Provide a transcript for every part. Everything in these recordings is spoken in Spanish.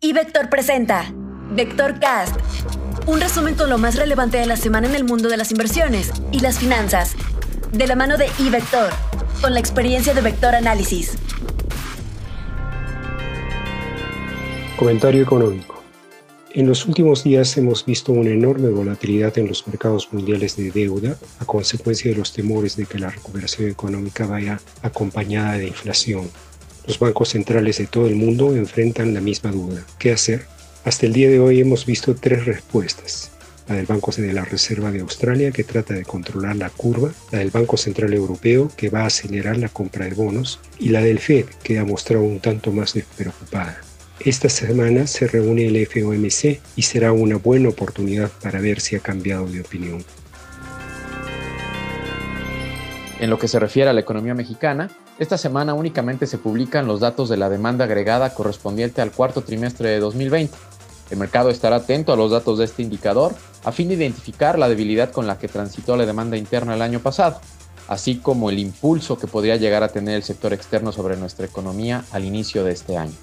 Y presenta Vector Cast, un resumen con lo más relevante de la semana en el mundo de las inversiones y las finanzas, de la mano de iVector, con la experiencia de Vector Análisis. Comentario económico. En los últimos días hemos visto una enorme volatilidad en los mercados mundiales de deuda a consecuencia de los temores de que la recuperación económica vaya acompañada de inflación los bancos centrales de todo el mundo enfrentan la misma duda. ¿Qué hacer? Hasta el día de hoy hemos visto tres respuestas. La del Banco de la Reserva de Australia, que trata de controlar la curva, la del Banco Central Europeo, que va a acelerar la compra de bonos, y la del Fed, que ha mostrado un tanto más despreocupada. Esta semana se reúne el FOMC y será una buena oportunidad para ver si ha cambiado de opinión. En lo que se refiere a la economía mexicana, esta semana únicamente se publican los datos de la demanda agregada correspondiente al cuarto trimestre de 2020. El mercado estará atento a los datos de este indicador a fin de identificar la debilidad con la que transitó la demanda interna el año pasado, así como el impulso que podría llegar a tener el sector externo sobre nuestra economía al inicio de este año.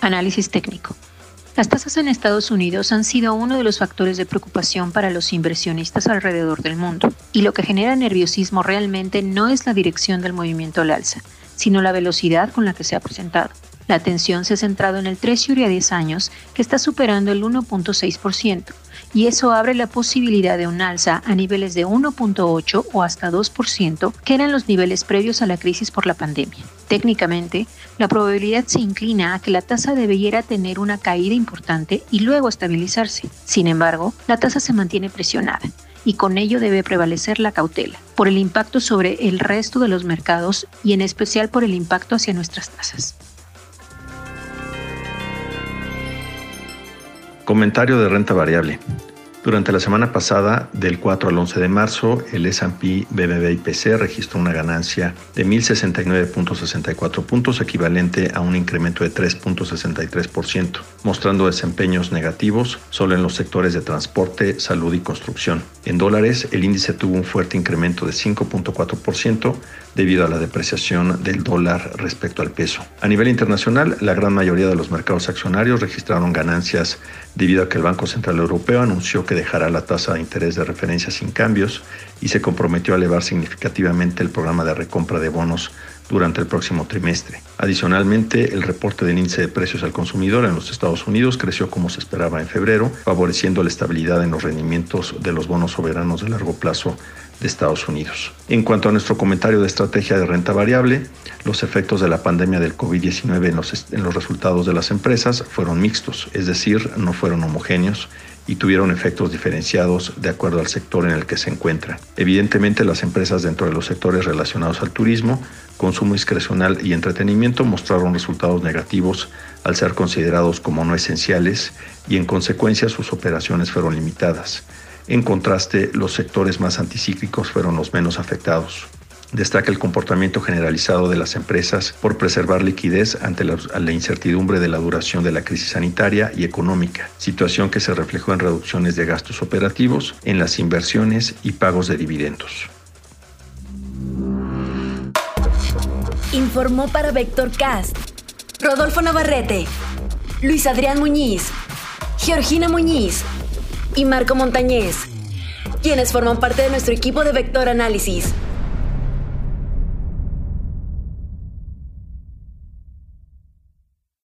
Análisis técnico. Las tasas en Estados Unidos han sido uno de los factores de preocupación para los inversionistas alrededor del mundo, y lo que genera nerviosismo realmente no es la dirección del movimiento al alza, sino la velocidad con la que se ha presentado. La atención se ha centrado en el Treasury a 10 años, que está superando el 1.6%, y eso abre la posibilidad de un alza a niveles de 1.8 o hasta 2%, que eran los niveles previos a la crisis por la pandemia. Técnicamente, la probabilidad se inclina a que la tasa debiera tener una caída importante y luego estabilizarse. Sin embargo, la tasa se mantiene presionada y con ello debe prevalecer la cautela por el impacto sobre el resto de los mercados y en especial por el impacto hacia nuestras tasas. Comentario de renta variable. Durante la semana pasada, del 4 al 11 de marzo, el S&P BBB IPC registró una ganancia de 1.069.64 puntos, equivalente a un incremento de 3.63%, mostrando desempeños negativos solo en los sectores de transporte, salud y construcción. En dólares, el índice tuvo un fuerte incremento de 5.4% debido a la depreciación del dólar respecto al peso. A nivel internacional, la gran mayoría de los mercados accionarios registraron ganancias debido a que el Banco Central Europeo anunció que dejará la tasa de interés de referencia sin cambios y se comprometió a elevar significativamente el programa de recompra de bonos durante el próximo trimestre. Adicionalmente, el reporte del índice de precios al consumidor en los Estados Unidos creció como se esperaba en febrero, favoreciendo la estabilidad en los rendimientos de los bonos soberanos de largo plazo de Estados Unidos. En cuanto a nuestro comentario de estrategia de renta variable, los efectos de la pandemia del COVID-19 en los, resultados de las empresas fueron mixtos, es decir, no fueron homogéneos y tuvieron efectos diferenciados de acuerdo al sector en el que se encuentra. Evidentemente, las empresas dentro de los sectores relacionados al turismo, consumo discrecional y entretenimiento mostraron resultados negativos al ser considerados como no esenciales y en consecuencia sus operaciones fueron limitadas. En contraste, los sectores más anticíclicos fueron los menos afectados. Destaca el comportamiento generalizado de las empresas por preservar liquidez ante la, incertidumbre de la duración de la crisis sanitaria y económica, situación que se reflejó en reducciones de gastos operativos, en las inversiones y pagos de dividendos. Informó para Vector Cast Rodolfo Navarrete, Luis Adrián Muñiz, Georgina Muñiz y Marco Montañez, quienes forman parte de nuestro equipo de Vector Análisis.